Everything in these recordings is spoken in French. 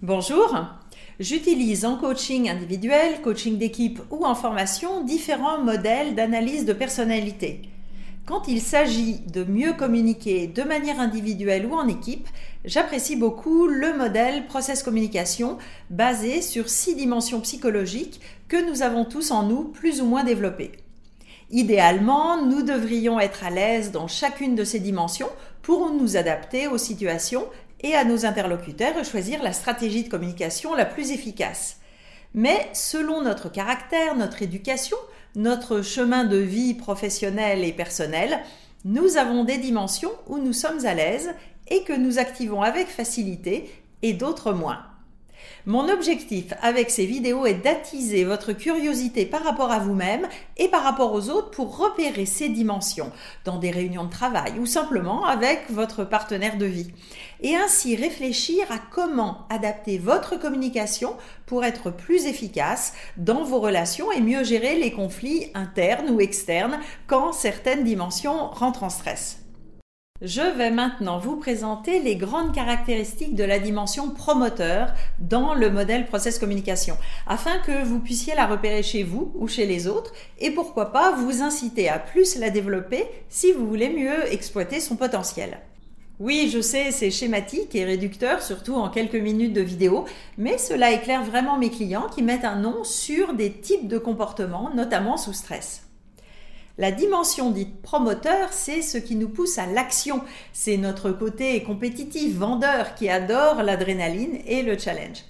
Bonjour, j'utilise en coaching individuel, coaching d'équipe ou en formation différents modèles d'analyse de personnalité. Quand il s'agit de mieux communiquer de manière individuelle ou en équipe, j'apprécie beaucoup le modèle process communication basé sur six dimensions psychologiques que nous avons tous en nous plus ou moins développées. Idéalement, nous devrions être à l'aise dans chacune de ces dimensions pour nous adapter aux situations et à nos interlocuteurs choisir la stratégie de communication la plus efficace. Mais selon notre caractère, notre éducation, notre chemin de vie professionnel et personnel, nous avons des dimensions où nous sommes à l'aise et que nous activons avec facilité et d'autres moins. Mon objectif avec ces vidéos est d'attiser votre curiosité par rapport à vous-même et par rapport aux autres pour repérer ces dimensions dans des réunions de travail ou simplement avec votre partenaire de vie. Et ainsi réfléchir à comment adapter votre communication pour être plus efficace dans vos relations et mieux gérer les conflits internes ou externes quand certaines dimensions rentrent en stress. Je vais maintenant vous présenter les grandes caractéristiques de la dimension promoteur dans le modèle process communication, afin que vous puissiez la repérer chez vous ou chez les autres, et pourquoi pas vous inciter à plus la développer si vous voulez mieux exploiter son potentiel. Oui, je sais, c'est schématique et réducteur, surtout en quelques minutes de vidéo, mais cela éclaire vraiment mes clients qui mettent un nom sur des types de comportements, notamment sous stress. La dimension dite promoteur, c'est ce qui nous pousse à l'action. C'est notre côté compétitif, vendeur, qui adore l'adrénaline et le challenge.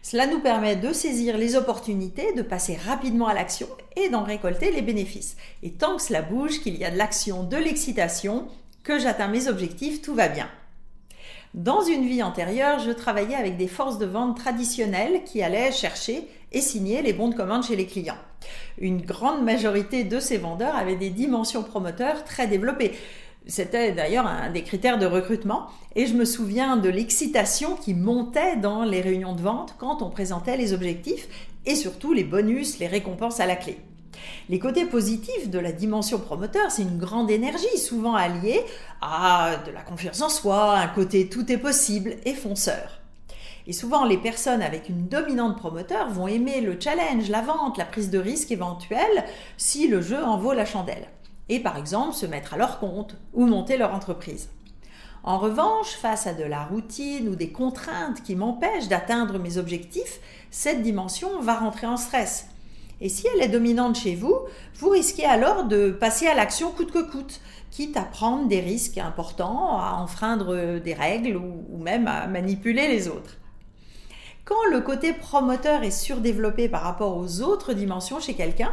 Cela nous permet de saisir les opportunités, de passer rapidement à l'action et d'en récolter les bénéfices. Et tant que cela bouge, qu'il y a de l'action, de l'excitation, que j'atteins mes objectifs, tout va bien. Dans une vie antérieure, je travaillais avec des forces de vente traditionnelles qui allaient chercher et signer les bons de commande chez les clients. Une grande majorité de ces vendeurs avaient des dimensions promoteurs très développées. C'était d'ailleurs un des critères de recrutement et je me souviens de l'excitation qui montait dans les réunions de vente quand on présentait les objectifs et surtout les bonus, les récompenses à la clé. Les côtés positifs de la dimension promoteur, c'est une grande énergie, souvent alliée à de la confiance en soi, un côté tout est possible et fonceur. Et souvent, les personnes avec une dominante promoteur vont aimer le challenge, la vente, la prise de risque éventuelle si le jeu en vaut la chandelle. Et par exemple, se mettre à leur compte ou monter leur entreprise. En revanche, face à de la routine ou des contraintes qui m'empêchent d'atteindre mes objectifs, cette dimension va rentrer en stress. Et si elle est dominante chez vous, vous risquez alors de passer à l'action coûte que coûte, quitte à prendre des risques importants, à enfreindre des règles ou, même à manipuler les autres. Quand le côté promoteur est surdéveloppé par rapport aux autres dimensions chez quelqu'un,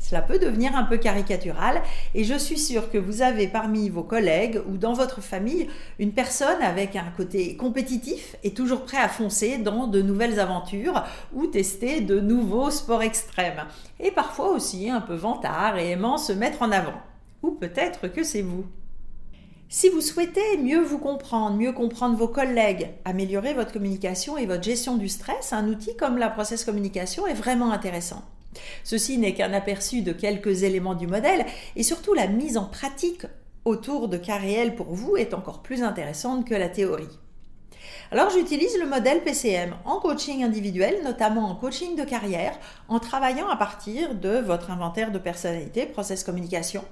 cela peut devenir un peu caricatural et je suis sûre que vous avez parmi vos collègues ou dans votre famille une personne avec un côté compétitif et toujours prêt à foncer dans de nouvelles aventures ou tester de nouveaux sports extrêmes. Et parfois aussi un peu vantard et aimant se mettre en avant. Ou peut-être que c'est vous. Si vous souhaitez mieux vous comprendre, mieux comprendre vos collègues, améliorer votre communication et votre gestion du stress, un outil comme la process communication est vraiment intéressant. Ceci n'est qu'un aperçu de quelques éléments du modèle et surtout la mise en pratique autour de cas réels pour vous est encore plus intéressante que la théorie. Alors j'utilise le modèle PCM en coaching individuel, notamment en coaching de carrière, en travaillant à partir de votre inventaire de personnalité, process communication,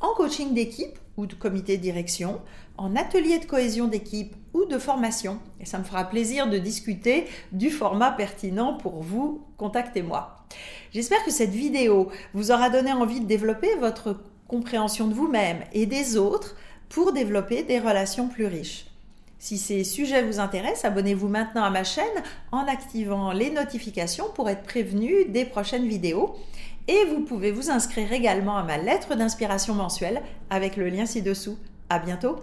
en coaching d'équipe ou de comité de direction, en atelier de cohésion d'équipe ou de formation. Et ça me fera plaisir de discuter du format pertinent pour vous. Contactez-moi. J'espère que cette vidéo vous aura donné envie de développer votre compréhension de vous-même et des autres pour développer des relations plus riches. Si ces sujets vous intéressent, abonnez-vous maintenant à ma chaîne en activant les notifications pour être prévenu des prochaines vidéos. Et vous pouvez vous inscrire également à ma lettre d'inspiration mensuelle avec le lien ci-dessous. À bientôt!